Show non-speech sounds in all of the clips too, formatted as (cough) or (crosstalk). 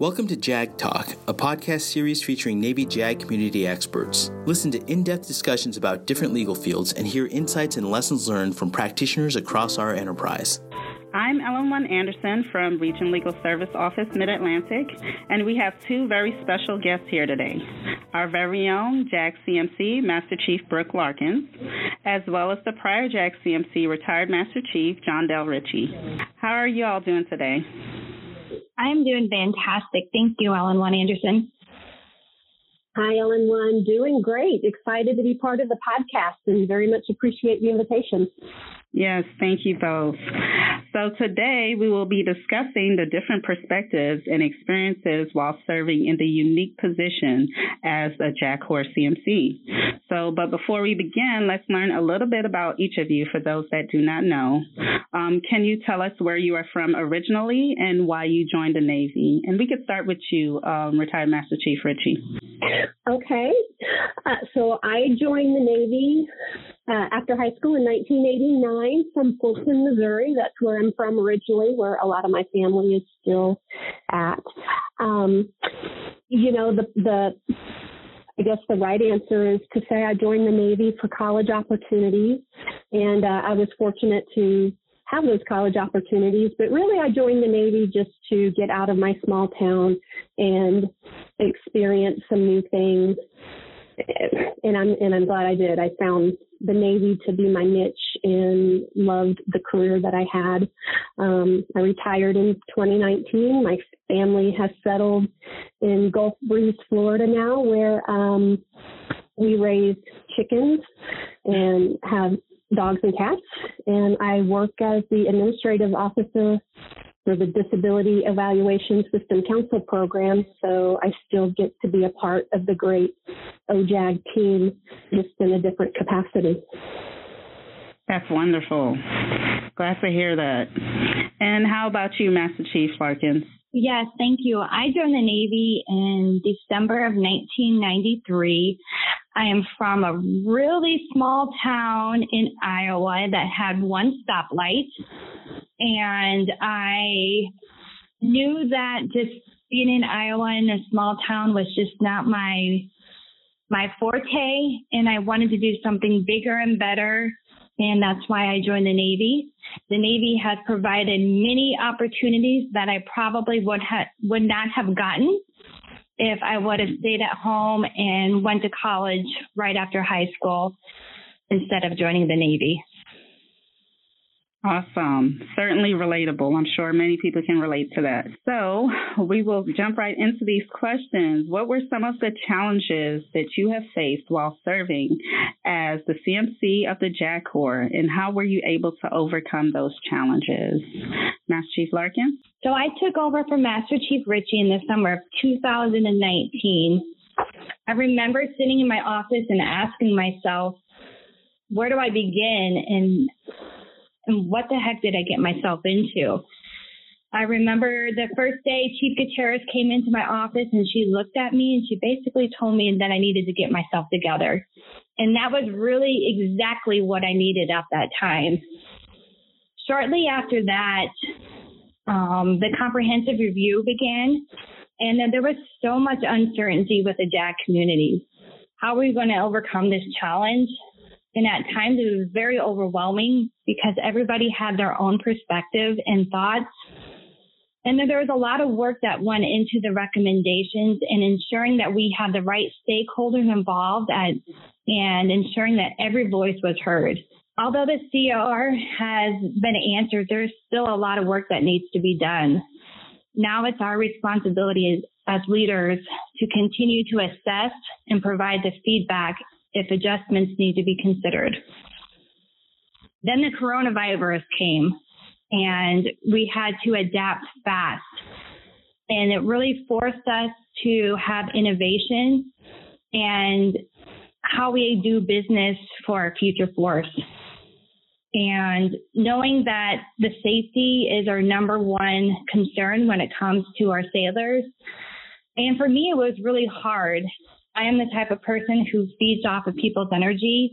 Welcome to JAG Talk, a podcast series featuring Navy JAG community experts. Listen to in depth discussions about different legal fields and hear insights and lessons learned from practitioners across our enterprise. I'm LN1 Anderson from Region Legal Service Office Mid Atlantic, and we have two very special guests here today. Our very own JAG CMC Master Chief Brook Larkins, as well as the prior JAG CMC retired Master Chief Jondell Ritchie. How are you all doing today? I am doing fantastic. Thank you, LN1 Anderson. Hi, LN1. Doing great. Excited to be part of the podcast and very much appreciate the invitation. Yes, thank you both. So today we will be discussing the different perspectives and experiences while serving in the unique position as a JAG Corps CMC. So, but before we begin, let's learn a little bit about each of you for those that do not know. Um, can you tell us where you are from originally and why you joined the Navy? And we could start with you, um, retired Master Chief Ritchie. Okay. Uh, so I joined the Navy uh, after high school in 1989 from Fulton, Missouri. That's where I'm from originally, where a lot of my family is still at. Um, you know, the, the, I guess the right answer is to say I joined the Navy for college opportunities, and uh, I was fortunate to have those college opportunities. But really, I joined the Navy just to get out of my small town and experience some new things. And I'm and I'm glad I did. I found the Navy to be my niche and loved the career that I had. Um, I retired in 2019. My family has settled in Gulf Breeze, Florida now, where um, we raise chickens and have dogs and cats. And I work as the administrative officer for the Disability Evaluation System Council program. So I still get to be a part of the great OJAG team, just in a different capacity. That's wonderful. Glad to hear that. And how about you, Master Chief Larkins? Yes, thank you. I joined the Navy in December of 1993. I am from a really small town in Iowa that had one stoplight. And I knew that just being in Iowa in a small town was just not my my forte and I wanted to do something bigger and better and that's why I joined the Navy. The Navy has provided many opportunities that I probably would have would not have gotten if I would have stayed at home and went to college right after high school instead of joining the Navy. Awesome. Certainly relatable. I'm sure many people can relate to that. So we will jump right into these questions. What were some of the challenges that you have faced while serving as the CMC of the JAG Corps, and how were you able to overcome those challenges? Master Chief Larkin? So I took over from Master Chief Ritchie in the summer of 2019. I remember sitting in my office and asking myself, where do I begin? And and what the heck did I get myself into? I remember the first day Chief Gutierrez came into my office and she looked at me and she basically told me that I needed to get myself together. And that was really exactly what I needed at that time. Shortly after that, um, the comprehensive review began, and there was so much uncertainty with the JAG community. How are we going to overcome this challenge? And at times it was very overwhelming because everybody had their own perspective and thoughts. And there was a lot of work that went into the recommendations and ensuring that we had the right stakeholders involved at, and ensuring that every voice was heard. Although the CR has been answered, there's still a lot of work that needs to be done. Now it's our responsibility as, as leaders to continue to assess and provide the feedback if adjustments need to be considered. Then the coronavirus came and we had to adapt fast. And it really forced us to have innovation and how we do business for our future force. And knowing that the safety is our number one concern when it comes to our sailors. And for me, it was really hard I am the type of person who feeds off of people's energy.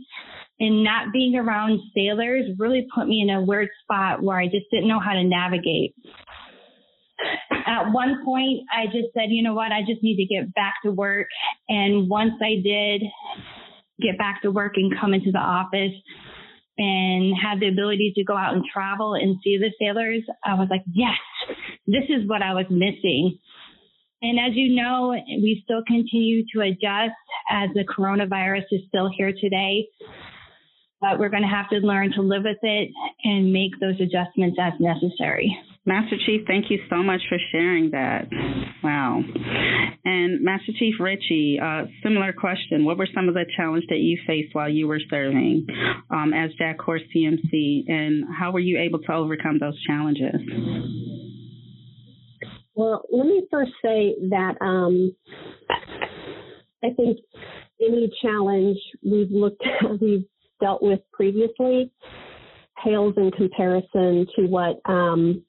And not being around sailors really put me in a weird spot where I just didn't know how to navigate. At one point, I just said, you know what, I just need to get back to work. And once I did get back to work and come into the office and have the ability to go out and travel and see the sailors, I was like, yes, this is what I was missing. And as you know, we still continue to adjust as the coronavirus is still here today. But we're going to have to learn to live with it and make those adjustments as necessary. Master Chief, thank you so much for sharing that. Wow. And Master Chief Ritchie, uh, similar question. What were some of the challenges that you faced while you were serving um, as JAG Corps CMC, and how were you able to overcome those challenges? Well, let me first say that um, I think any challenge we've looked at, (laughs) we've dealt with previously pales in comparison to what um,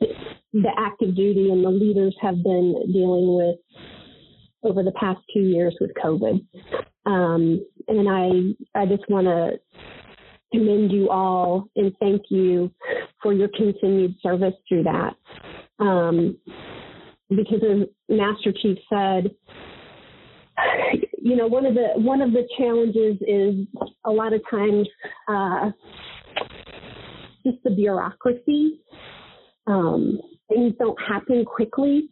the active duty and the leaders have been dealing with over the past two years with COVID. Um, and I, I just want to commend you all and thank you for your continued service through that. Um, because as Master Chief said, you know, one of the one of the challenges is a lot of times uh, just the bureaucracy. Um, things don't happen quickly,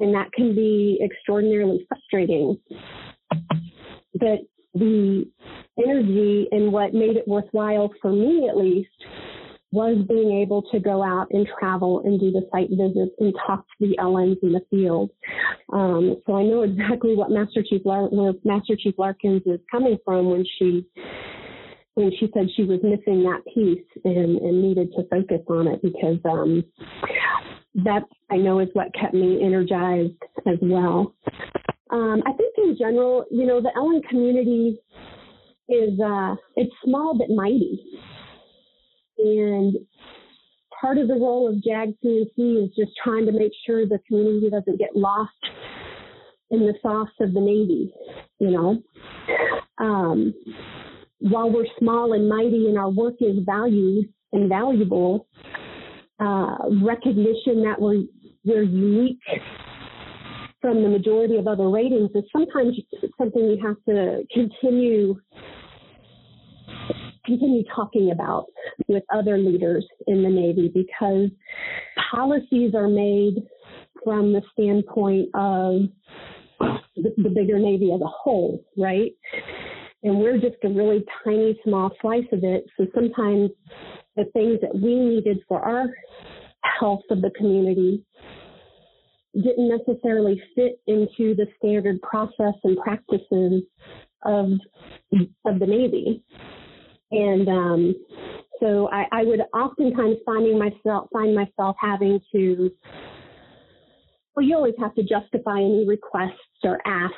and that can be extraordinarily frustrating. But the energy and what made it worthwhile for me, at least, was being able to go out and travel and do the site visits and talk to the LNs in the field. Um, so I know exactly what Master Chief Lar- where Master Chief Larkins is coming from when she when she said she was missing that piece and, and needed to focus on it because um, that I know is what kept me energized as well. Um, I think in general, you know, the LN community is uh, it's small but mighty. And part of the role of JAG CMC is just trying to make sure the community doesn't get lost in the sauce of the Navy, you know. Um, while we're small and mighty and our work is valued and valuable, uh, recognition that we're, we're unique from the majority of other ratings is sometimes something you have to continue continue talking about with other leaders in the Navy because policies are made from the standpoint of the, the bigger Navy as a whole, right? And we're just a really tiny, small slice of it. So sometimes the things that we needed for our health of the community didn't necessarily fit into the standard process and practices of of the Navy. And um, so I, I would oftentimes finding myself find myself having to well, you always have to justify any requests or asks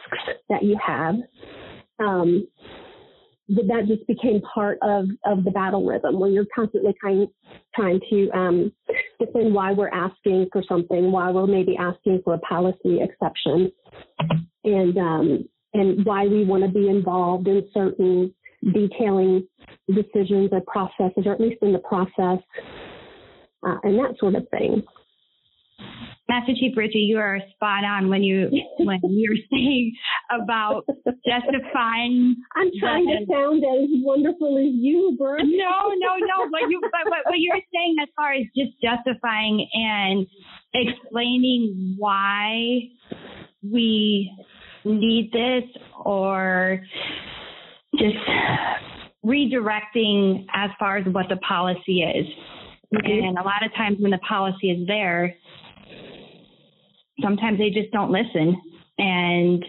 that you have. Um, that just became part of, of the battle rhythm where you're constantly trying, trying to um, defend why we're asking for something, why we're maybe asking for a policy exception, and, um, and why we want to be involved in certain detailing decisions or processes, or at least in the process, uh, and that sort of thing. Master Chief Ritchie, you are spot on when you when (laughs) you're saying about justifying. I'm trying the, to sound as wonderful as you, Brook. No, no, no. But you, but, but what you're saying as far as just justifying and explaining why we need this, or just redirecting as far as what the policy is. And a lot of times when the policy is there, sometimes they just don't listen. And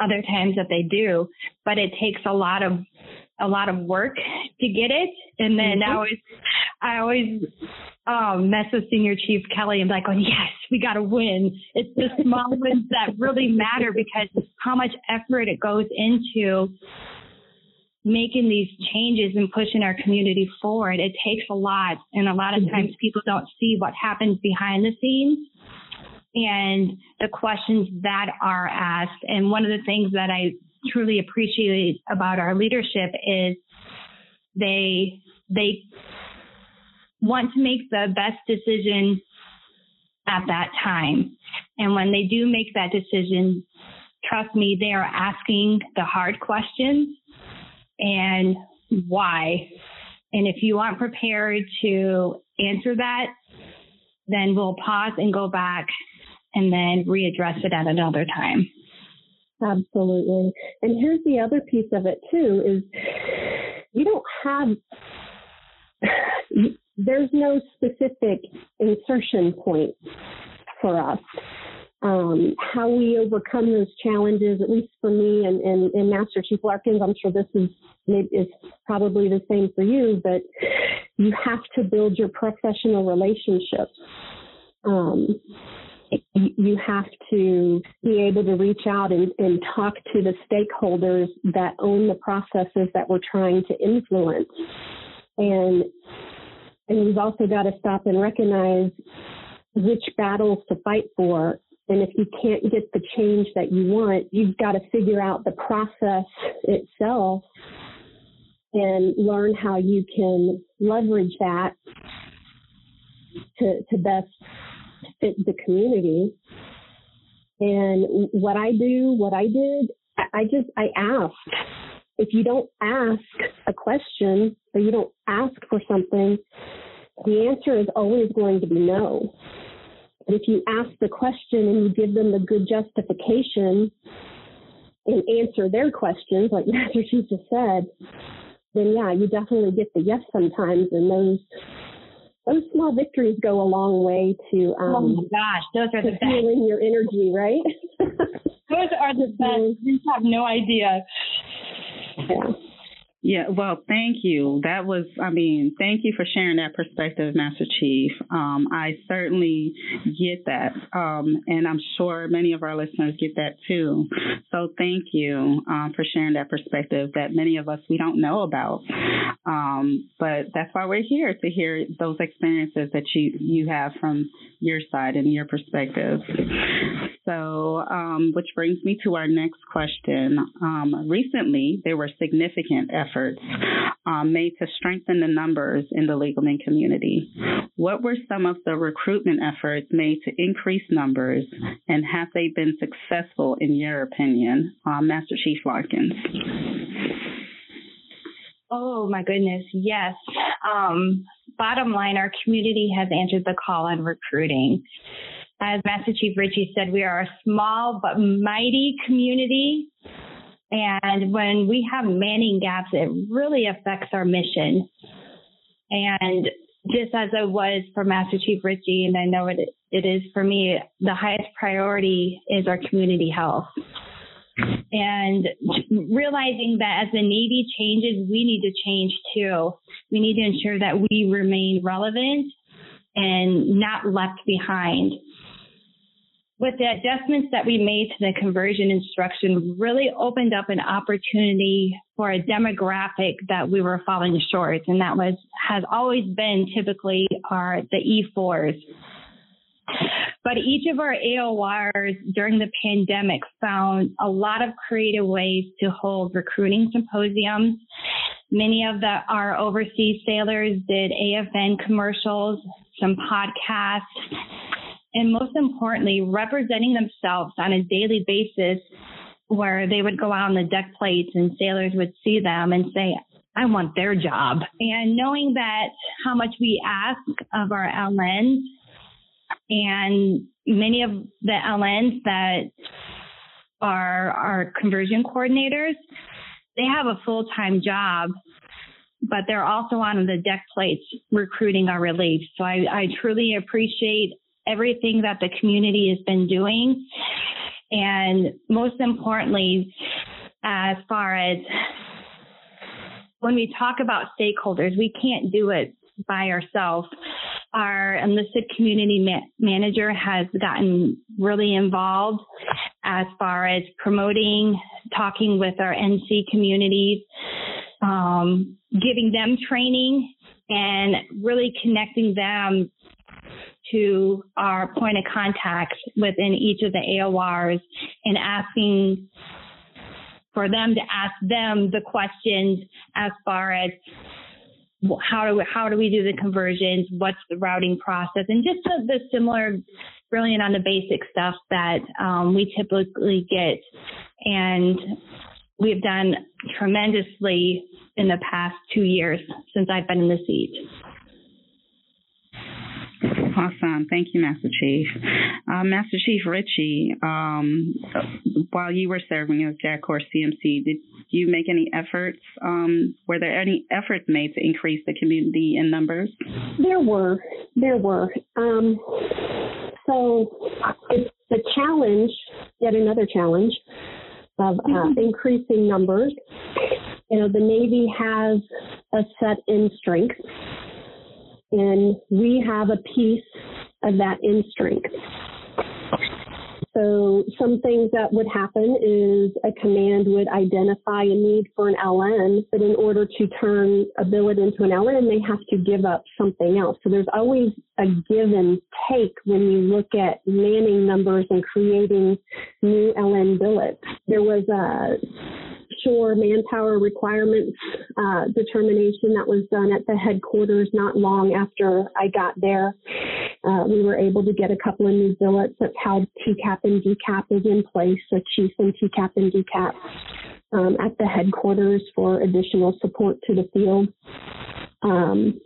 other times that they do, but it takes a lot of a lot of work to get it. And then mm-hmm. I always I always um, mess with Senior Chief Kelly and be like, oh yes, we got to win. It's the small wins that really matter because how much effort it goes into making these changes and pushing our community forward. It takes a lot, and a lot of mm-hmm. times people don't see what happens behind the scenes and the questions that are asked. And one of the things that I truly appreciate about our leadership is they they want to make the best decision at that time. And when they do make that decision, trust me, they are asking the hard questions and why. And if you aren't prepared to answer that, then we'll pause and go back and then readdress it at another time. Absolutely. And here's the other piece of it too is you don't have there's no specific insertion point for us. Um, how we overcome those challenges, at least for me and, and, and Master Chief Larkins, I'm sure this is is probably the same for you, but you have to build your professional relationships. Um, you have to be able to reach out and, and talk to the stakeholders that own the processes that we're trying to influence. And and you've also got to stop and recognize which battles to fight for. And if you can't get the change that you want, you've got to figure out the process itself and learn how you can leverage that to, to best fit the community. And what I do, what I did, I just, I asked. If you don't ask a question or you don't ask for something, the answer is always going to be no. But if you ask the question and you give them the good justification and answer their questions, like (laughs) Master Chief just said, then yeah, you definitely get the yes sometimes, and those those small victories go a long way to um, oh my gosh, those are the best. Feeling your energy, right? those are the (laughs) best. You have no idea. Yeah. Yeah, well, thank you. That was, I mean, thank you for sharing that perspective, Master Chief. Um, I certainly get that. Um, and I'm sure many of our listeners get that too. So thank you um, for sharing that perspective that many of us we don't know about. Um, but that's why we're here to hear those experiences that you, you have from your side and your perspective. So, um, which brings me to our next question. Um, recently, there were significant efforts um, made to strengthen the numbers in the legalman community. What were some of the recruitment efforts made to increase numbers, and have they been successful in your opinion, uh, Master Chief Larkins? Oh my goodness, yes. Um, bottom line, our community has answered the call on recruiting. As Master Chief Ritchie said, we are a small but mighty community. And when we have manning gaps, it really affects our mission. And just as it was for Master Chief Ritchie, and I know it, it is for me, the highest priority is our community health. And realizing that as the Navy changes, we need to change too. We need to ensure that we remain relevant and not left behind. With the adjustments that we made to the conversion instruction really opened up an opportunity for a demographic that we were falling short. And that was, has always been typically our, the E4s. But each of our AORs during the pandemic found a lot of creative ways to hold recruiting symposiums. Many of the, our overseas sailors did AFN commercials, some podcasts, and most importantly, representing themselves on a daily basis where they would go out on the deck plates and sailors would see them and say, I want their job. And knowing that how much we ask of our LNs and many of the LNs that are our conversion coordinators, they have a full time job, but they're also on the deck plates recruiting our relief. So I, I truly appreciate everything that the community has been doing. And most importantly, as far as when we talk about stakeholders, we can't do it by ourselves our enlisted community ma- manager has gotten really involved as far as promoting, talking with our NC communities, um, giving them training, and really connecting them to our point of contact within each of the AORs and asking for them to ask them the questions as far as how do we, how do we do the conversions? What's the routing process? And just the, the similar, brilliant on the basic stuff that um, we typically get. And we've done tremendously in the past two years since I've been in the seat. Awesome. Thank you, Master Chief. Uh, Master Chief Ritchie, um, while you were serving as JAG Corps CMC, did you make any efforts? Um, were there any efforts made to increase the community in numbers? There were. There were. Um, so it's the challenge, yet another challenge of uh, mm-hmm. increasing numbers. You know, the Navy has a set in strength and we have a piece of that in strength. So some things that would happen is a command would identify a need for an LN, but in order to turn a billet into an LN, they have to give up something else. So there's always a give and take when you look at manning numbers and creating new LN billets. There was a shore manpower requirements uh, determination that was done at the headquarters not long after I got there. Uh, we were able to get a couple of new billets that how TCAP and DCAP is in place, so chief and TCAP and DCAP um, at the headquarters for additional support to the field. Um,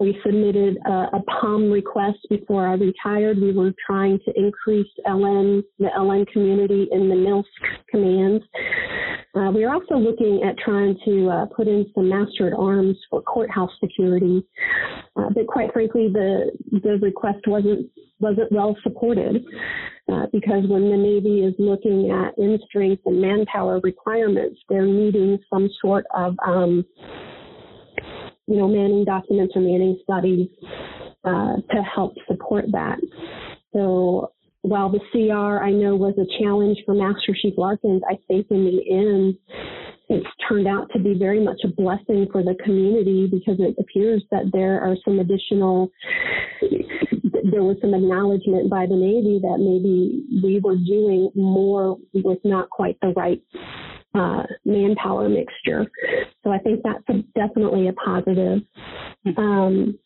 we submitted a, a POM request before I retired. We were trying to increase LN, the LN community in the NILSC commands. Uh, we are also looking at trying to uh, put in some master at arms for courthouse security, uh, but quite frankly, the the request wasn't wasn't well supported uh, because when the Navy is looking at in strength and manpower requirements, they're needing some sort of um, you know manning documents or manning studies uh, to help support that. So while the CR I know was a challenge for Master Chief Larkins, I think in the end it's turned out to be very much a blessing for the community because it appears that there are some additional there was some acknowledgement by the Navy that maybe we were doing more with not quite the right uh, manpower mixture. So I think that's a, definitely a positive. Um,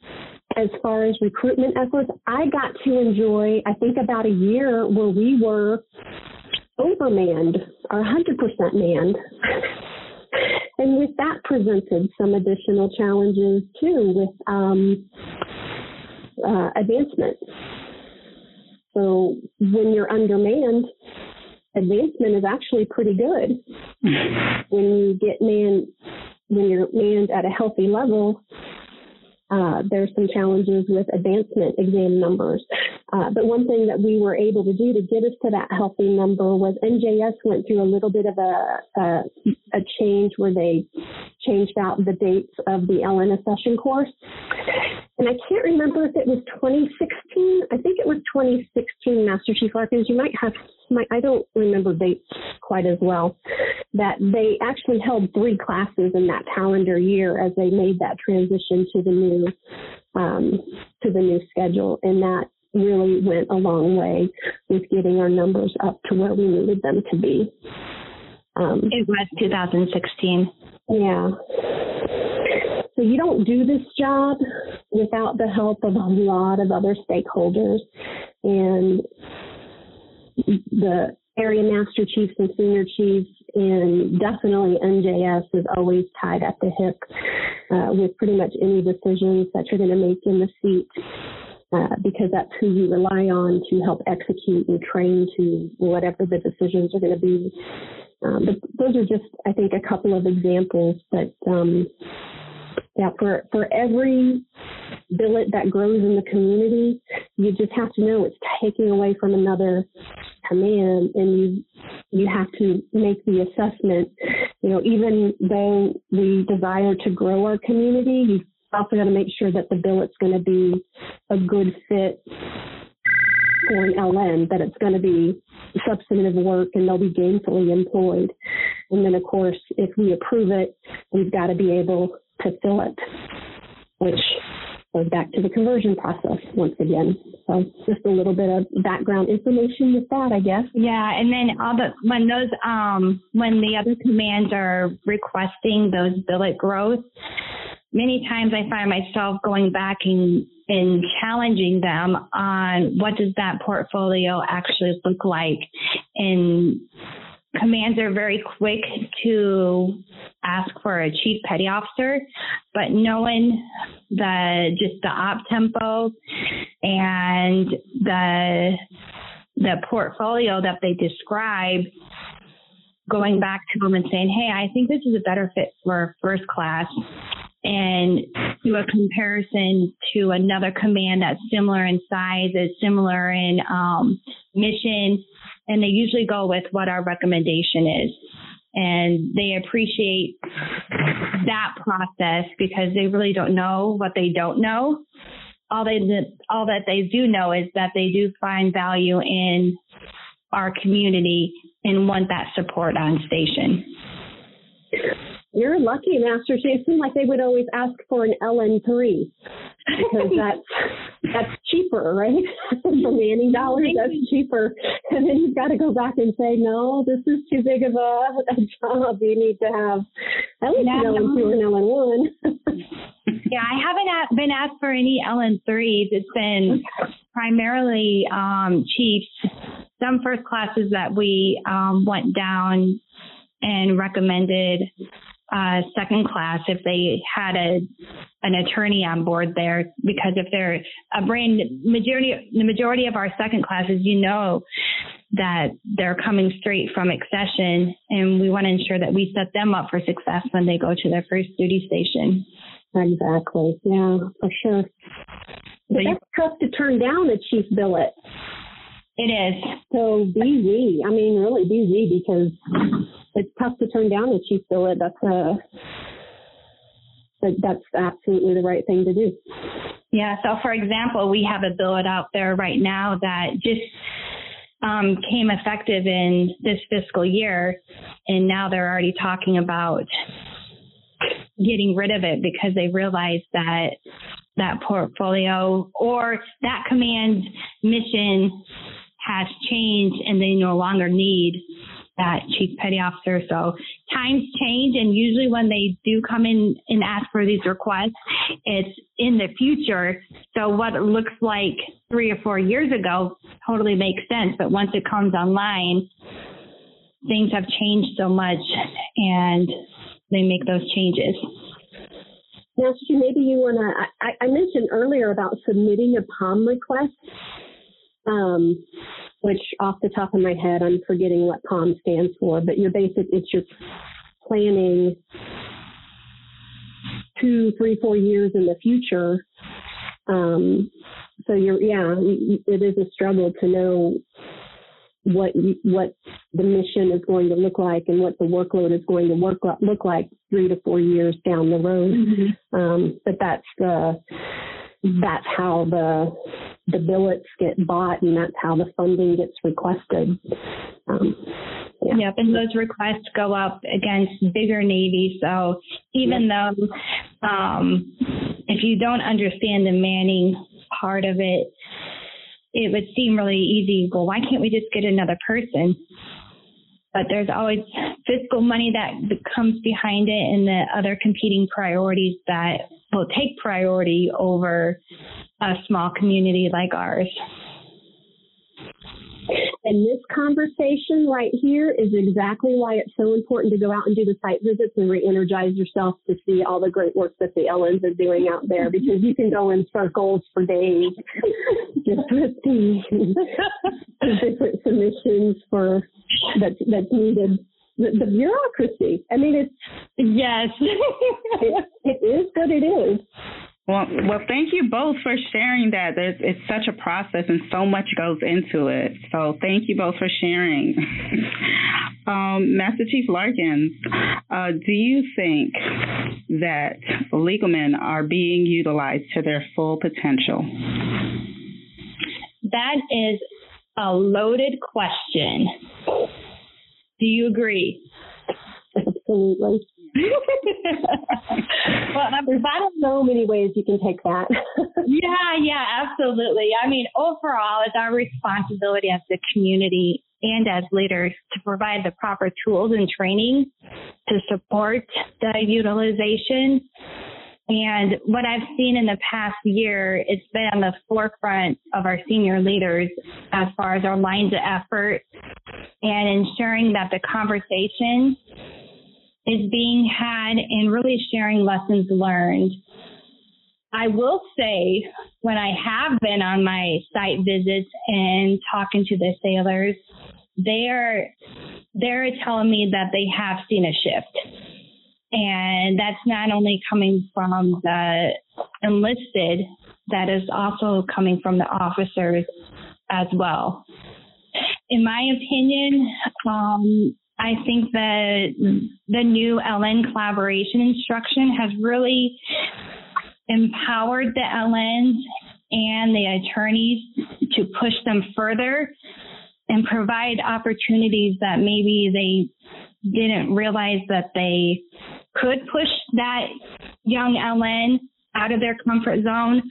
as far as recruitment efforts, I got to enjoy, I think, about a year where we were overmanned or 100% manned. (laughs) and with that presented some additional challenges too with um, uh, advancement. So when you're undermanned, advancement is actually pretty good. when you get manned, when you're manned at a healthy level, uh, there's some challenges with advancement exam numbers. Uh, but one thing that we were able to do to get us to that healthy number was NJS went through a little bit of a, a, a change where they changed out the dates of the LN accession course. And I can't remember if it was 2016. I think it was 2016, Master Chief Larkins. You might have, my, I don't remember dates quite as well. That they actually held three classes in that calendar year as they made that transition to the new um, to the new schedule, and that really went a long way with getting our numbers up to where we needed them to be. Um, it was 2016. Yeah. So you don't do this job without the help of a lot of other stakeholders and the area master chiefs and senior chiefs and definitely NJS is always tied at the hip uh, with pretty much any decisions that you're going to make in the seat uh, because that's who you rely on to help execute and train to whatever the decisions are going to be. Um, but those are just, I think, a couple of examples. But um, yeah, for for every billet that grows in the community, you just have to know it's taking away from another command, and you you have to make the assessment. You know, even though we desire to grow our community, you also got to make sure that the billet's going to be a good fit for an LN, that it's going to be substantive work and they'll be gainfully employed. And then, of course, if we approve it, we've got to be able to fill it, which goes back to the conversion process once again. So just a little bit of background information with that, I guess. Yeah, and then all the when those um when the other commands are requesting those billet growth, many times I find myself going back and, and challenging them on what does that portfolio actually look like and commands are very quick to ask for a chief petty officer, but knowing the just the op tempo and the the portfolio that they describe going back to them and saying, Hey, I think this is a better fit for first class and do a comparison to another command that's similar in size, is similar in um, mission, and they usually go with what our recommendation is. And they appreciate that process because they really don't know what they don't know. All they all that they do know is that they do find value in our community and want that support on station. You're lucky, Master Chief. It seemed like they would always ask for an LN3 because (laughs) that's that's cheaper, right? (laughs) for manning dollars, that's cheaper. And then you've got to go back and say, no, this is too big of a, a job. You need to have at least an LN2 or an LN1. (laughs) yeah, I haven't been asked for any LN3s. It's been primarily um, chiefs. Some first classes that we um, went down and recommended uh, second class if they had a an attorney on board there because if they're a brand majority the majority of our second classes you know that they're coming straight from accession and we want to ensure that we set them up for success when they go to their first duty station. Exactly yeah for sure. But that's tough to turn down a chief billet. It is. So BZ I mean really BZ because it's tough to turn down a chief billet. That's a that's absolutely the right thing to do. Yeah. So, for example, we have a billet out there right now that just um, came effective in this fiscal year, and now they're already talking about getting rid of it because they realize that that portfolio or that command mission has changed and they no longer need that chief petty officer. So times change, and usually when they do come in and ask for these requests, it's in the future. So what looks like three or four years ago totally makes sense, but once it comes online, things have changed so much, and they make those changes. Now, Stu, maybe you want to. I, I mentioned earlier about submitting a POM request. Um, which off the top of my head, I'm forgetting what POM stands for, but your basic, it's your planning two, three, four years in the future. Um, so you're, yeah, it is a struggle to know what what the mission is going to look like and what the workload is going to work look like three to four years down the road. Mm-hmm. Um, but that's the that's how the the billets get bought and that's how the funding gets requested. Um, yeah. Yep, and those requests go up against bigger navies. So even yep. though um, if you don't understand the manning part of it, it would seem really easy. Well, why can't we just get another person? But there's always fiscal money that comes behind it and the other competing priorities that will take priority over a small community like ours. And this conversation right here is exactly why it's so important to go out and do the site visits and re-energize yourself to see all the great work that the LNs are doing out there (laughs) because you can go in circles for days just with the, different submissions for that that's needed. The, the bureaucracy. I mean, it's yes, (laughs) it, it is what it is. Well, well, thank you both for sharing that. There's, it's such a process and so much goes into it. So thank you both for sharing. (laughs) um, Master Chief Larkins, uh, do you think that legal men are being utilized to their full potential? That is a loaded question. Do you agree? Absolutely. (laughs) well, there's so many ways you can take that. (laughs) yeah, yeah, absolutely. I mean, overall, it's our responsibility as the community and as leaders to provide the proper tools and training to support the utilization. And what I've seen in the past year, it's been on the forefront of our senior leaders as far as our lines of effort and ensuring that the conversation is being had and really sharing lessons learned. I will say when I have been on my site visits and talking to the sailors, they're they're telling me that they have seen a shift. And that's not only coming from the enlisted, that is also coming from the officers as well. In my opinion, um, I think that the new LN collaboration instruction has really empowered the LNs and the attorneys to push them further and provide opportunities that maybe they didn't realize that they could push that young LN out of their comfort zone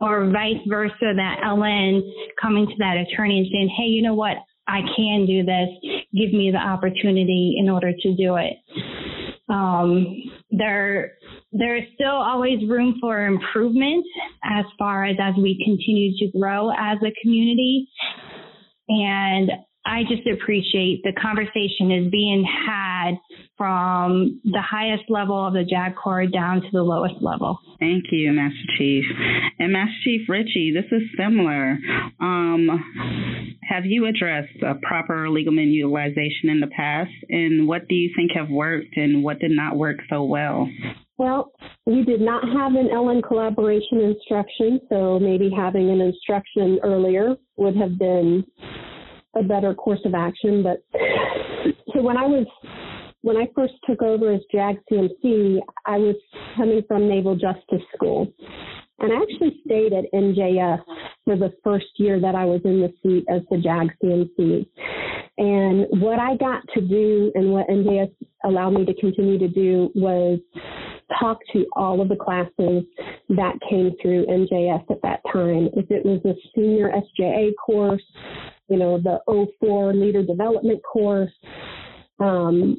or vice versa, that LN coming to that attorney and saying, hey, you know what? I can do this. Give me the opportunity in order to do it. Um, there, there is still always room for improvement as far as as we continue to grow as a community. And I just appreciate the conversation is being had from the highest level of the JAG Corps down to the lowest level. Thank you, Master Chief. And Master Chief Ritchie, this is similar. Um, have you addressed a proper legal men utilization in the past? And what do you think have worked and what did not work so well? Well, we did not have an LN collaboration instruction, so maybe having an instruction earlier would have been a better course of action. But so when I was when I first took over as JAG CMC, I was coming from Naval Justice School. And I actually stayed at NJS for the first year that I was in the seat as the JAG CMC. And what I got to do and what NJS allowed me to continue to do was talk to all of the classes that came through NJS at that time. If it was a senior SJA course, you know, the 04 leader development course, um,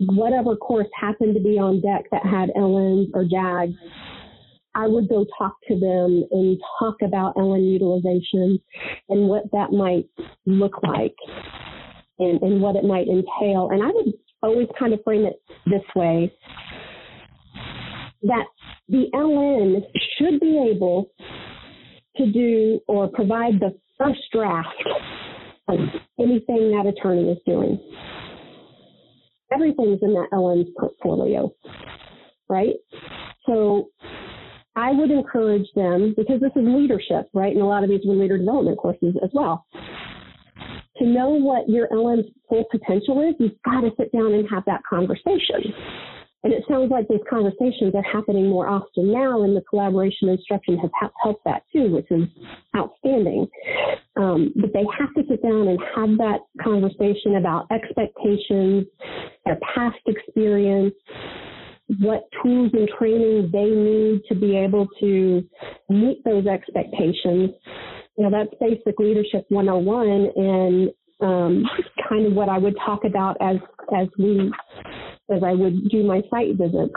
whatever course happened to be on deck that had LNs or JAGs, I would go talk to them and talk about LN utilization and what that might look like and, and what it might entail. And I would always kind of frame it this way that the LN should be able to do or provide the first draft of anything that attorney is doing. Everything's in that LN's portfolio, right? So I would encourage them, because this is leadership, right? And a lot of these were leader development courses as well. To know what your LN's full potential is, you've got to sit down and have that conversation. And it sounds like these conversations are happening more often now, and the collaboration instruction has helped that too, which is outstanding. Um, but they have to sit down and have that conversation about expectations, their past experience, what tools and training they need to be able to meet those expectations. You know, that's basic leadership 101 and um, kind of what I would talk about as as we as I would do my site visits.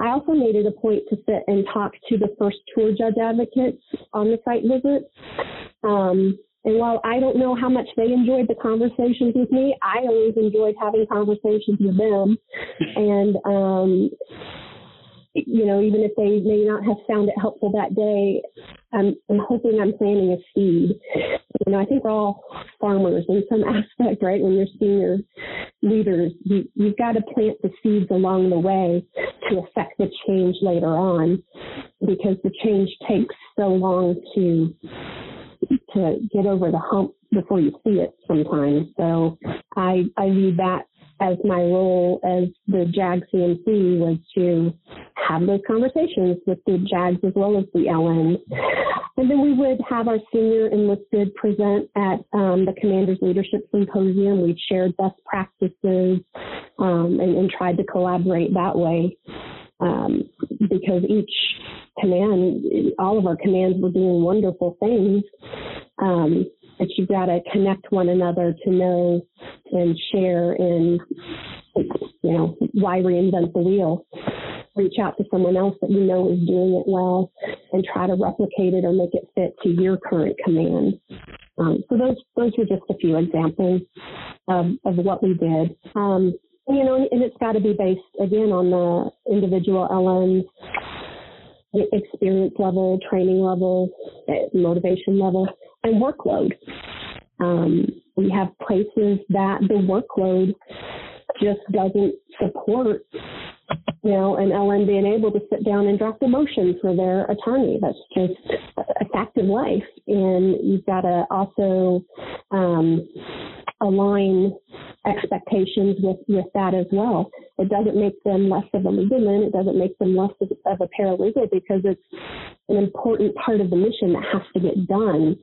I also made it a point to sit and talk to the first tour judge advocates on the site visits. Um, and while I don't know how much they enjoyed the conversations with me, I always enjoyed having conversations with them. And um, you know, even if they may not have found it helpful that day, I'm, I'm hoping I'm planting a seed. You know, I think we're all farmers in some (laughs) aspect, right? When you're senior leaders, you, you've got to plant the seeds along the way to affect the change later on because the change takes so long to to get over the hump before you see it sometimes. So I I view that as my role as the JAG CMC was to have those conversations with the JAGs as well as the LNs. And then we would have our senior enlisted present at um, the Commander's Leadership Symposium. We shared best practices um, and, and, tried to collaborate that way um, because each command, all of our commands were doing wonderful things. Um, but you've got to connect one another to know and share in, you know, why reinvent the wheel? reach out to someone else that you know is doing it well and try to replicate it or make it fit to your current command. Um, so those those were just a few examples of, of what we did. Um, you know, and it's got to be based again on the individual LN's experience level, training level, eh, motivation level, and workload. Um, we have places that the workload just doesn't support, you know, an LN being able to sit down and draft a motion for their attorney. That's just a fact of life. And you've got to also um, align expectations with, with that as well. It doesn't make them less of a legalman. It doesn't make them less of, of a paralegal because it's an important part of the mission that has to get done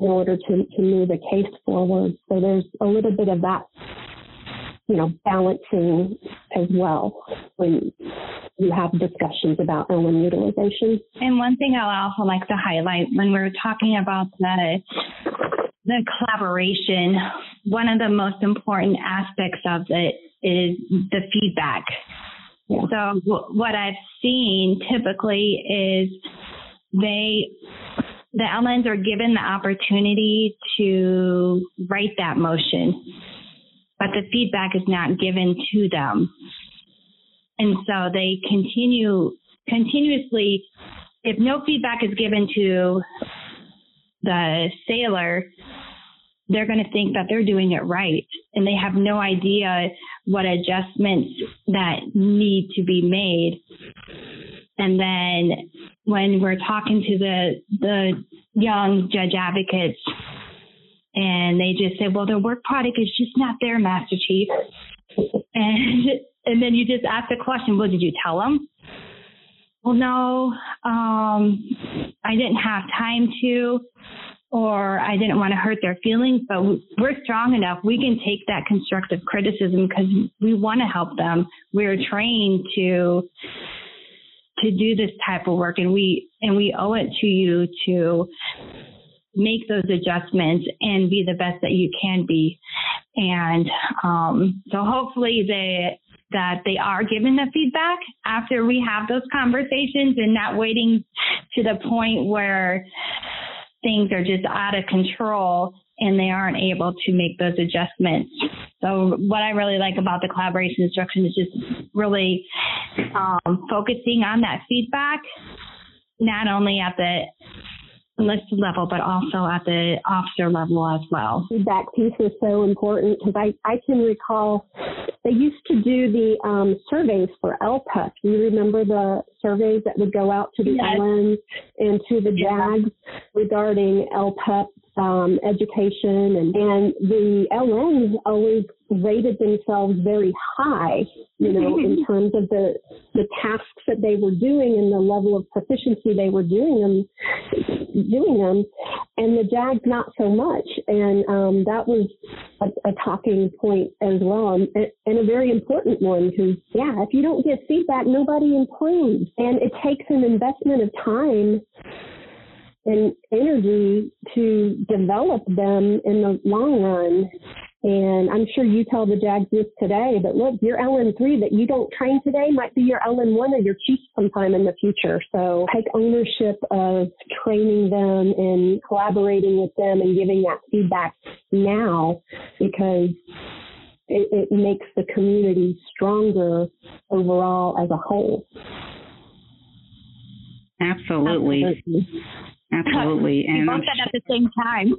in order to, to move a case forward. So there's a little bit of that, you know, balancing as well when you have discussions about LN utilization. And one thing I'll also like to highlight when we're talking about the the collaboration, one of the most important aspects of it is the feedback. Yeah. So what I've seen typically is they the LNs are given the opportunity to write that motion, but the feedback is not given to them. And so they continue continuously if no feedback is given to the sailor, they're going to think that they're doing it right and they have no idea what adjustments that need to be made and then when we're talking to the the young judge advocates and they just say well their work product is just not there master chief and and then you just ask the question well did you tell them well no um i didn't have time to or I didn't want to hurt their feelings, but we're strong enough. We can take that constructive criticism because we want to help them. We're trained to to do this type of work and we and we owe it to you to make those adjustments and be the best that you can be. And um, so hopefully they that they are given the feedback after we have those conversations and not waiting to the point where things are just out of control and they aren't able to make those adjustments. So what I really like about the collaboration instruction is just really um, focusing on that feedback, not only at the enlisted level, but also at the officer level as well. Feedback piece is so important because I, I can recall they used to do the um, surveys for LPEP. You remember the surveys that would go out to the yes. LNs and to the JAGs regarding LPEP um, education and, and the LNs always rated themselves very high, you know, in (laughs) terms of the the tasks that they were doing and the level of proficiency they were doing them doing them, and the JAGs not so much. And um, that was a, a, talking point as well, and, and a very important one because yeah, if you don't get feedback, nobody improves, and it takes an investment of time and energy to develop them in the long run. And I'm sure you tell the JAGs this today, but look, your LN3 that you don't train today might be your LN1 or your chief sometime in the future. So take ownership of training them and collaborating with them and giving that feedback now because it, it makes the community stronger overall as a whole. Absolutely. Absolutely. Absolutely. (laughs) And we both said at the same time. (laughs)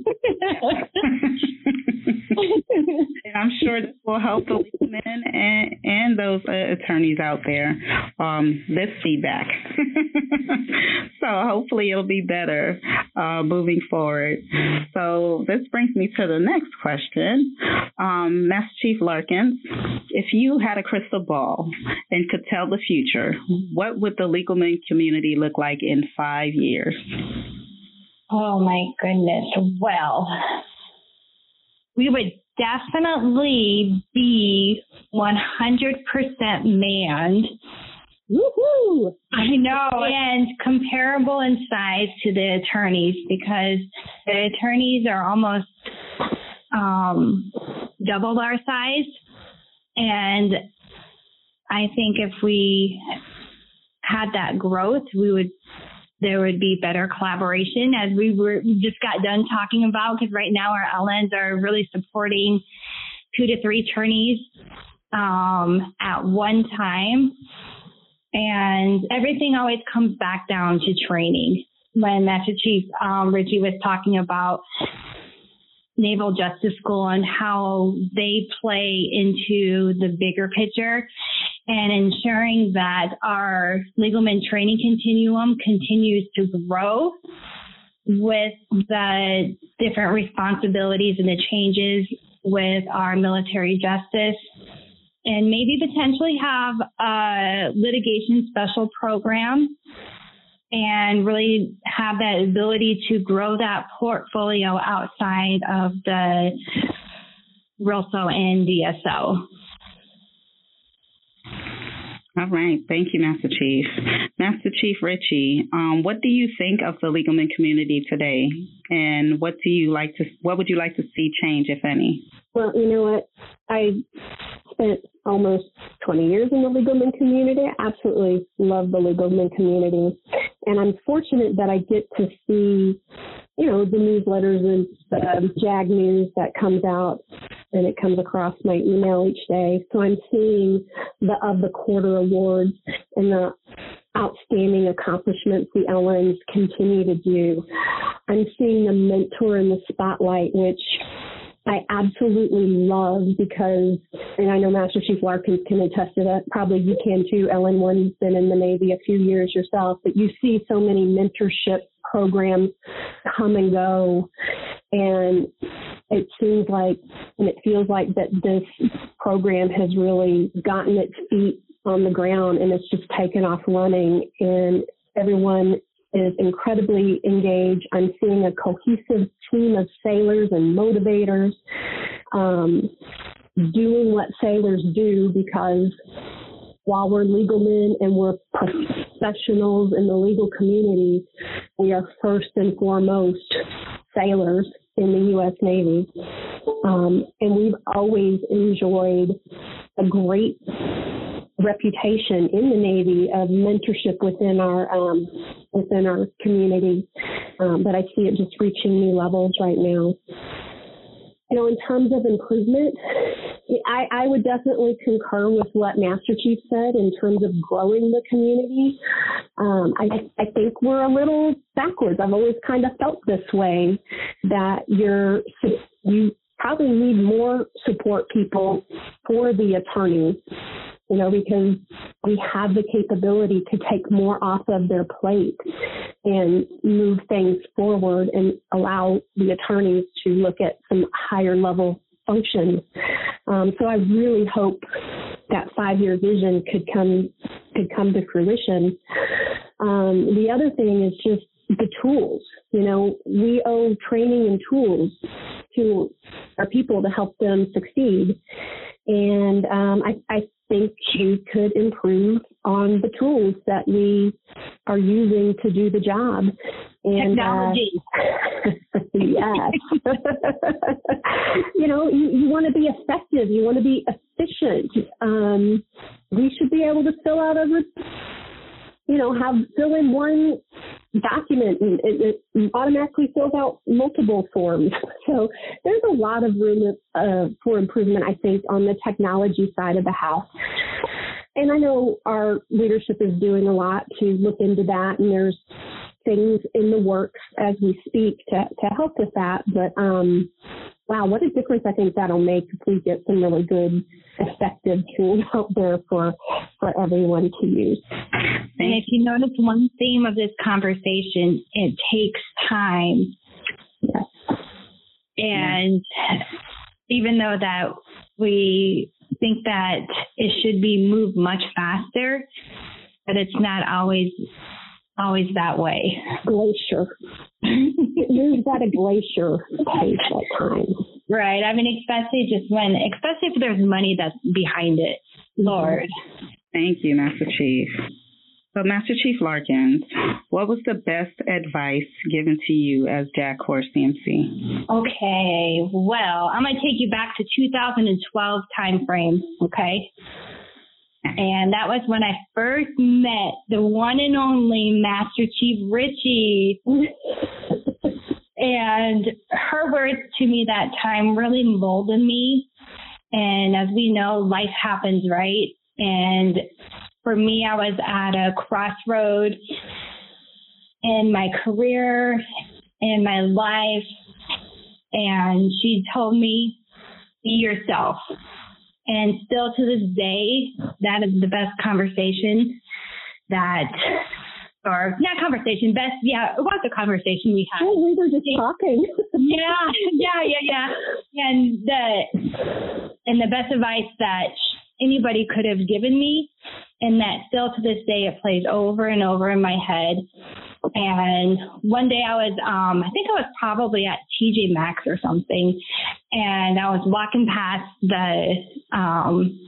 (laughs) and I'm sure this will help the men and, and those uh, attorneys out there. Um, this feedback. so hopefully it'll be better uh, moving forward. So this brings me to the next question. Um, Master Chief Larkins, if you had a crystal ball and could tell the future, what would the legal men community look like in five years? Oh my goodness. Well, we would definitely be 100% manned. Woohoo! I know. And comparable in size to the attorneys because the attorneys are almost um, double our size. And I think if we had that growth, we would there would be better collaboration as we were we just got done talking about because right now our LNs are really supporting two to three attorneys um, at one time. And everything always comes back down to training. When Master Chief um, Ritchie was talking about Naval Justice School and how they play into the bigger picture and ensuring that our legalman training continuum continues to grow with the different responsibilities and the changes with our military justice and maybe potentially have a litigation special program and really have that ability to grow that portfolio outside of the RLSO and DSO. All right. Thank you, Master Chief. Master Chief Ritchie, um, what do you think of the legalman community today? And what do you like to what would you like to see change, if any? Well, you know what? I spent almost 20 years in the legalman community. I absolutely love the legalman community. And I'm fortunate that I get to see, you know, the newsletters and uh, JAG news that comes out and it comes across my email each day. So I'm seeing the of the quarter awards and the outstanding accomplishments the LNs continue to do. I'm seeing the mentor in the spotlight, which I absolutely love because, and I know Master Chief Larkins can attest to that. Probably you can too. LN1 you've been in the Navy a few years yourself, but you see so many mentorship programs come and go, and it seems like, and it feels like that this program has really gotten its feet on the ground and it's just taken off running, and everyone is incredibly engaged. I'm seeing a cohesive team of sailors and motivators um, doing what sailors do because while we're legal men and we're professionals in the legal community, we are first and foremost sailors in the U.S. Navy. Um, and we've always enjoyed a great reputation in the Navy of mentorship within our um, within our community. Um, but I see it just reaching new levels right now. You know, in terms of improvement, I, I would definitely concur with what Master Chief said in terms of growing the community. Um, I, I think we're a little backwards. I've always kind of felt this way that you're you probably need more support people for the attorney you know, because we have the capability to take more off of their plate and move things forward and allow the attorneys to look at some higher level functions. Um, so I really hope that five year vision could come could come to fruition. Um, the other thing is just the tools. You know, we owe training and tools to our people to help them succeed. And um, I, I think you could improve on the tools that we are using to do the job. And, uh, Technology. (laughs) Uh, yes. (laughs) you know, you, you want to be effective. You want to be efficient. Um, we should be able to fill out a, you know, have fill in one document and it, it automatically fills out multiple forms. (laughs) So there's a lot of room uh, for improvement, I think, on the technology side of the house. And I know our leadership is doing a lot to look into that, and there's things in the works as we speak to, to help with that. But um, wow, what a difference I think that'll make if we get some really good, effective tools (laughs) out there for for everyone to use. And if you notice one theme of this conversation, it takes time. Yes. And even though that we think that it should be moved much faster, but it's not always always that way. Glacier. it moves at a glacier pace at times. Right. I mean, especially just when, especially if there's money that's behind it. Lord. Thank you, Master Chief. So, Master Chief Larkins, what was the best advice given to you as JAG Corps CMC? Okay, well, I'm going to take you back to 2012 timeframe, okay? (laughs) And that was when I first met the one and only Master Chief Ritchie. (laughs) and her words to me that time really molded me. And as we know, life happens, right? And for me, I was at a crossroad in my career, in my life. And she told me, be yourself. And still to this day, that is the best conversation that, or not conversation, best, yeah, it was a conversation we had. We were just talking. (laughs) yeah, yeah, yeah, yeah. And the, and the best advice that anybody could have given me, and that still to this day it plays over and over in my head. And one day I was, um, I think I was probably at TJ Maxx or something, and I was walking past the um,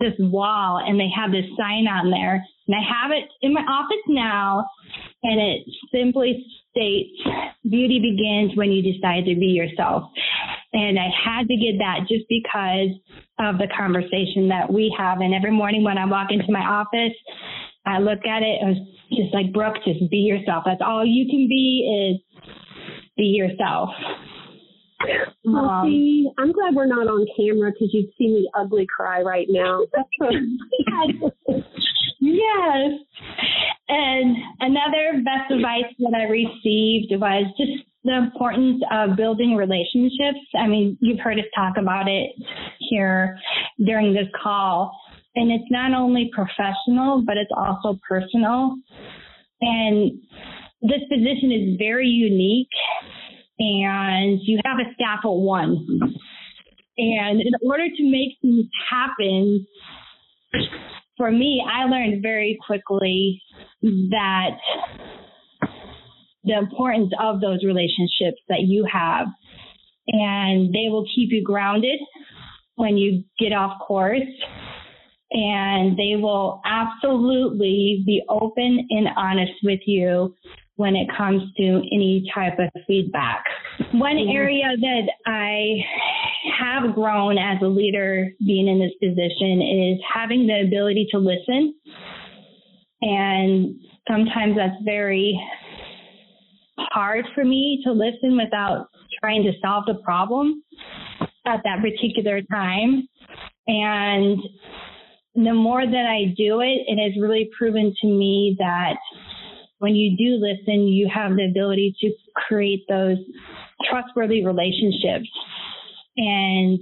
this wall, and they have this sign on there, and I have it in my office now, and it simply states, "Beauty begins when you decide to be yourself." And I had to get that just because of the conversation that we have. And every morning when I walk into my office, I look at it, it was just like, Brook, just be yourself. That's all you can be is be yourself. Well, um, see, I'm glad we're not on camera because you'd see me ugly cry right now. (laughs) (laughs) yes. And another best advice that I received was just the importance of building relationships. I mean, you've heard us talk about it here during this call. And it's not only professional, but it's also personal. And this position is very unique. And you have a staff of one. And in order to make things happen, for me, I learned very quickly that the importance of those relationships that you have. And they will keep you grounded when you get off course. And they will absolutely be open and honest with you when it comes to any type of feedback. One area that I have grown as a leader being in this position is having the ability to listen. And sometimes that's very hard for me to listen without trying to solve the problem at that particular time. And the more that I do it, it has really proven to me that when you do listen, you have the ability to create those trustworthy relationships and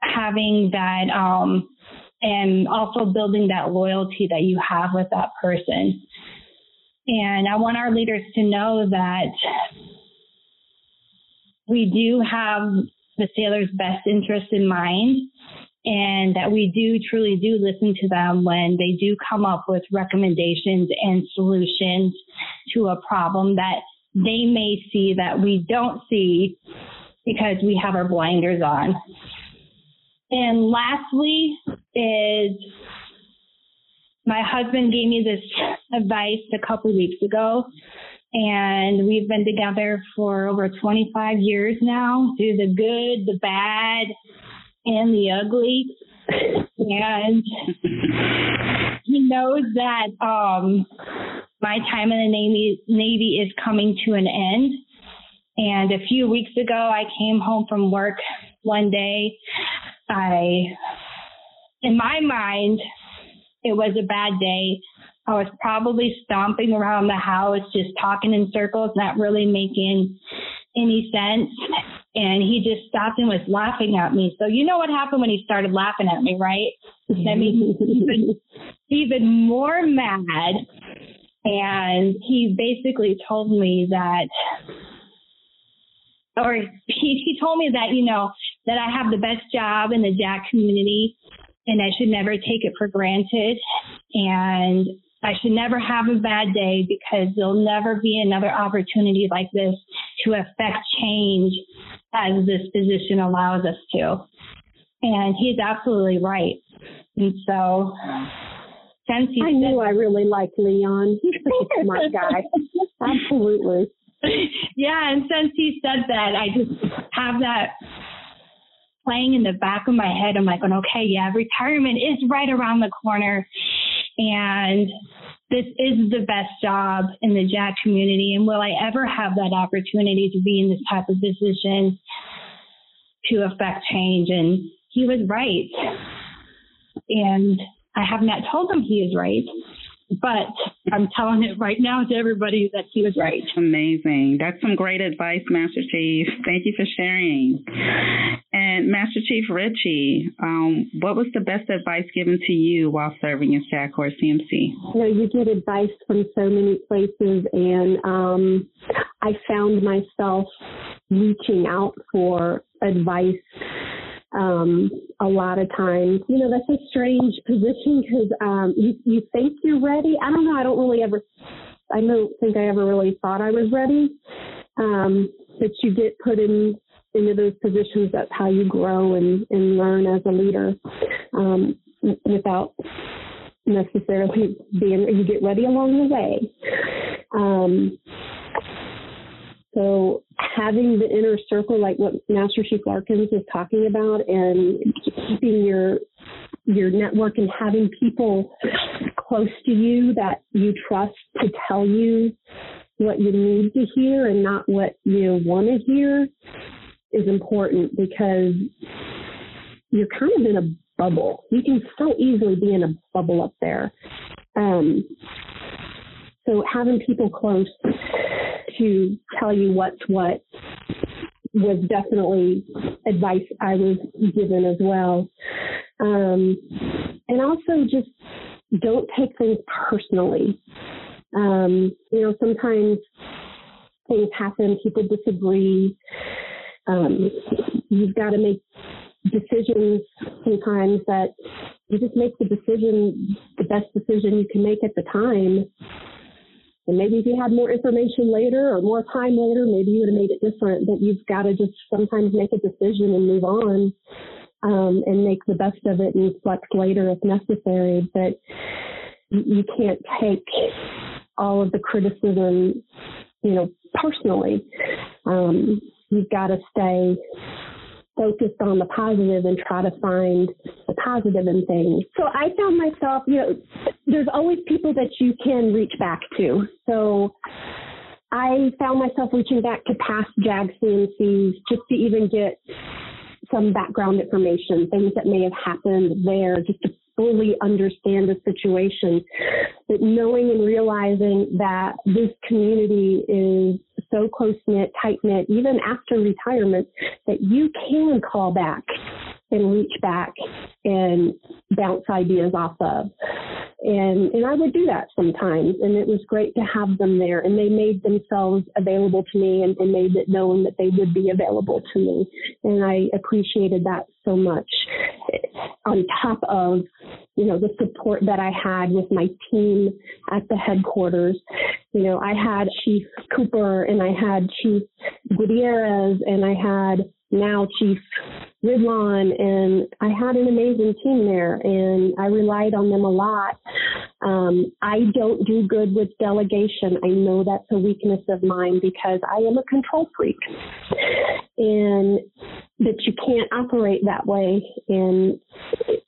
having that, um, and also building that loyalty that you have with that person. And I want our leaders to know that we do have the sailors' best interest in mind and that we do truly do listen to them when they do come up with recommendations and solutions to a problem that they may see that we don't see because we have our blinders on. And lastly is my husband gave me this advice a couple weeks ago, and we've been together for over 25 years now through the good, the bad, and the ugly. and he knows that um, my time in the Navy, Navy is coming to an end. And a few weeks ago, I came home from work one day. I, in my mind, it was a bad day. I was probably stomping around the house, just talking in circles, not really making any sense. And he just stopped and was laughing at me. So you know what happened when he started laughing at me, right? I mean, even, (laughs) even more mad. And he basically told me that, or he, he told me that, you know, that I have the best job in the JAG community and I should never take it for granted. And I should never have a bad day because there'll never be another opportunity like this to affect change as this position allows us to. And he's absolutely right. And so, since he I said, knew I really liked Leon. He's such a smart (laughs) guy. Absolutely. Yeah, and since he said that, I just have that playing in the back of my head. I'm like, okay, yeah, retirement is right around the corner. And this is the best job in the JAG community. And will I ever have that opportunity to be in this type of position to affect change? And he was right. And I have not told him he is right but I'm telling it right now to everybody that he was right. Amazing. That's some great advice, Master Chief. Thank you for sharing. And Master Chief Ritchie, um, what was the best advice given to you while serving as JAG Corps CMC? You know, you get advice from so many places, and um, I found myself reaching out for advice um, a lot of times. You know, that's a strange position because um, you you think you're ready. I don't know. I don't really ever. I don't think I ever really thought I was ready. Um, but you get put in into those positions. That's how you grow and and learn as a leader, um, without necessarily being. You get ready along the way. Um, so having the inner circle, like what Master Chief Larkins is talking about, and keeping your your network and having people close to you that you trust to tell you what you need to hear and not what you want to hear is important because you're kind of in a bubble. You can so easily be in a bubble up there. Um, so having people close to tell you what's what was definitely advice I was given as well. Um, and also just don't take things personally. Um, you know, sometimes things happen, people disagree. Um, you've got to make decisions sometimes that you just make the decision, the best decision you can make at the time. And maybe if you had more information later or more time later, maybe you would have made it different. But you've got to just sometimes make a decision and move on um, and make the best of it and flex later if necessary. But you can't take all of the criticism, you know, personally. Um, you've got to stay focused on the positive and try to find the positive in things. So I found myself, you know, there's always people that you can reach back to. So I found myself reaching back to past JAG CMCs just to even get some background information, things that may have happened there, just to fully understand the situation. But knowing and realizing that this community is so close knit, tight knit, even after retirement, that you can call back and reach back and bounce ideas off of. And and I would do that sometimes and it was great to have them there and they made themselves available to me and, and made it known that they would be available to me. And I appreciated that so much. On top of, you know, the support that I had with my team at the headquarters. You know, I had Chief Cooper and I had Chief Gutierrez and I had now Chief Ridlon, and I had an amazing team there, and I relied on them a lot. Um, I don't do good with delegation. I know that's a weakness of mine because I am a control freak, and that you can't operate that way. And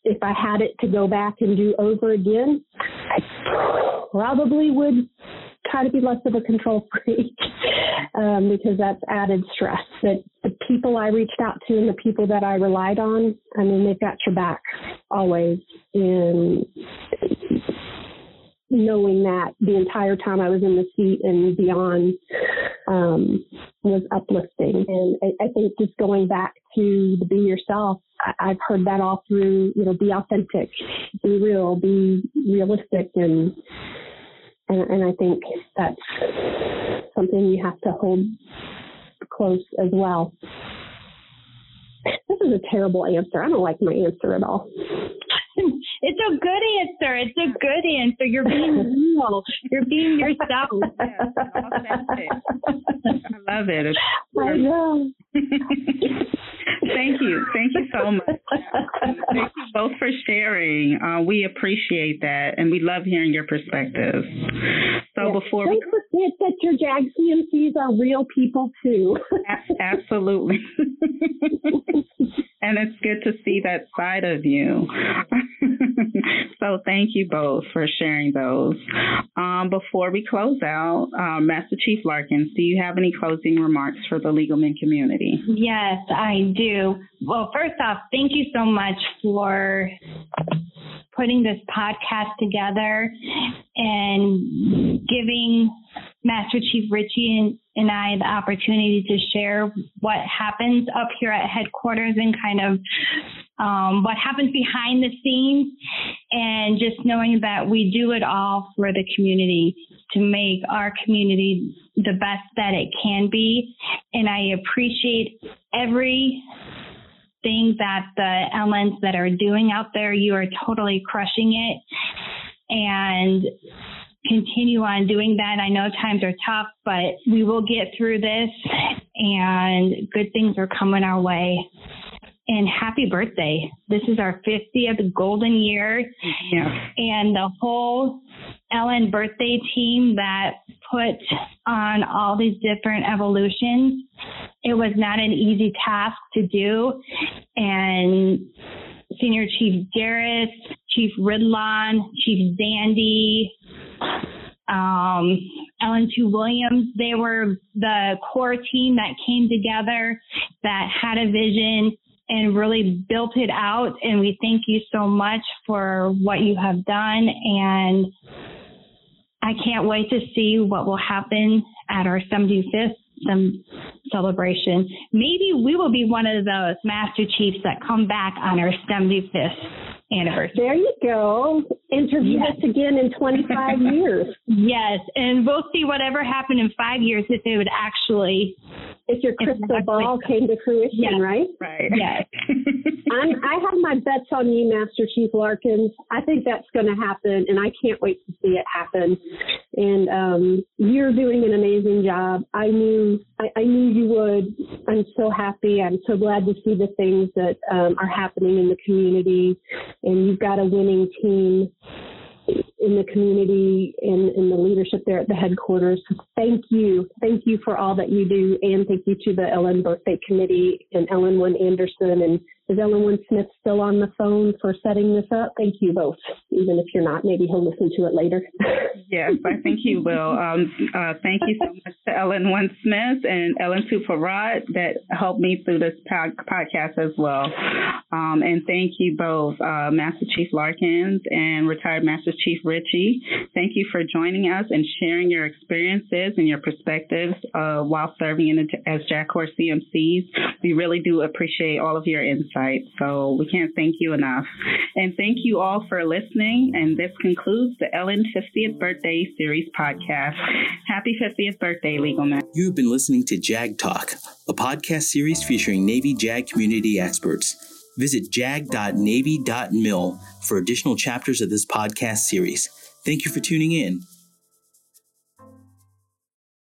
if I had it to go back and do over again, I probably would try to be less of a control (laughs) freak um, because that's added stress. That the people I reached out to and the people that I relied on, I mean, they've got your back always. And knowing that the entire time I was in the seat and beyond um, was uplifting. And I, I, think just going back to the be yourself, I, have heard that all through, you know, be authentic, be real, be realistic and and, and I think that's something you have to hold close as well. This is a terrible answer. I don't like my answer at all. (laughs) It's a good answer. It's a good answer. You're being (laughs) real. You're being yourself. (laughs) I love it. I know. Thank you. Thank you so much. Thank you both for sharing. Uh, we appreciate that and we love hearing your perspectives. So yes. before Don't we forget that your JAG CMCs are real people too. Absolutely. and it's good to see that side of you. (laughs) so thank you both for sharing those. Um, before we close out, um, Master Chief Larkins, do you have any closing remarks for the Legalmen community? Yes, I do. Well, first off, thank you so much for putting this podcast together and giving Master Chief Ritchie and, and I the opportunity to share what happens up here at headquarters and kind of um, what happens behind the scenes, and just knowing that we do it all for the community to make our community the best that it can be. And I appreciate every thing that the LNs that are doing out there. You are totally crushing it. And continue on doing that. I know times are tough, but we will get through this and good things are coming our way. And happy birthday. This is our 50th golden year. And the whole LN birthday team that put on all these different evolutions, it was not an easy task to do. And Senior Chief Garris, Chief Ridlon, Chief Zandy, um, LN2 Williams. They were the core team that came together, that had a vision and really built it out. And we thank you so much for what you have done. And I can't wait to see what will happen at our 75th some celebration. Maybe we will be one of those master chiefs that come back on our 75th anniversary. There you go. Interview yes. us again in 25 (laughs) years. Yes, and we'll see whatever happened in five years if it would actually. If your crystal ball came to fruition, yes. right? Right. Yes. (laughs) I'm, I have my bets on you, Master Chief Larkins. I think that's going to happen, and I can't wait to see it happen. And um, you're doing an amazing job. I knew I, I knew you would. I'm so happy. I'm so glad to see the things that um, are happening in the community and you've got a winning team in the community and in the leadership there at the headquarters. Thank you. Thank you for all that you do. And thank you to the LN Birthday Committee and LN1 Anderson and is LN Smith still on the phone for setting this up? Thank you both. Even if you're not, maybe he'll listen to it later. (laughs) yes, I think he will. Um, uh, thank you so much to LN1 Smith and Ellen Tuparad that helped me through this podcast as well. Um, and thank you both, uh, Master Chief Larkins and retired Master Chief Ritchie. Thank you for joining us and sharing your experiences and your perspectives uh, while serving in as JAG Corps CMCs. We really do appreciate all of your insights website. So we can't thank you enough. And thank you all for listening. And this concludes the LN 50th Birthday Series podcast. Happy 50th birthday, Legal Man. You have been listening to JAG Talk, a podcast series featuring Navy JAG community experts. Visit jag.navy.mil for additional chapters of this podcast series. Thank you for tuning in.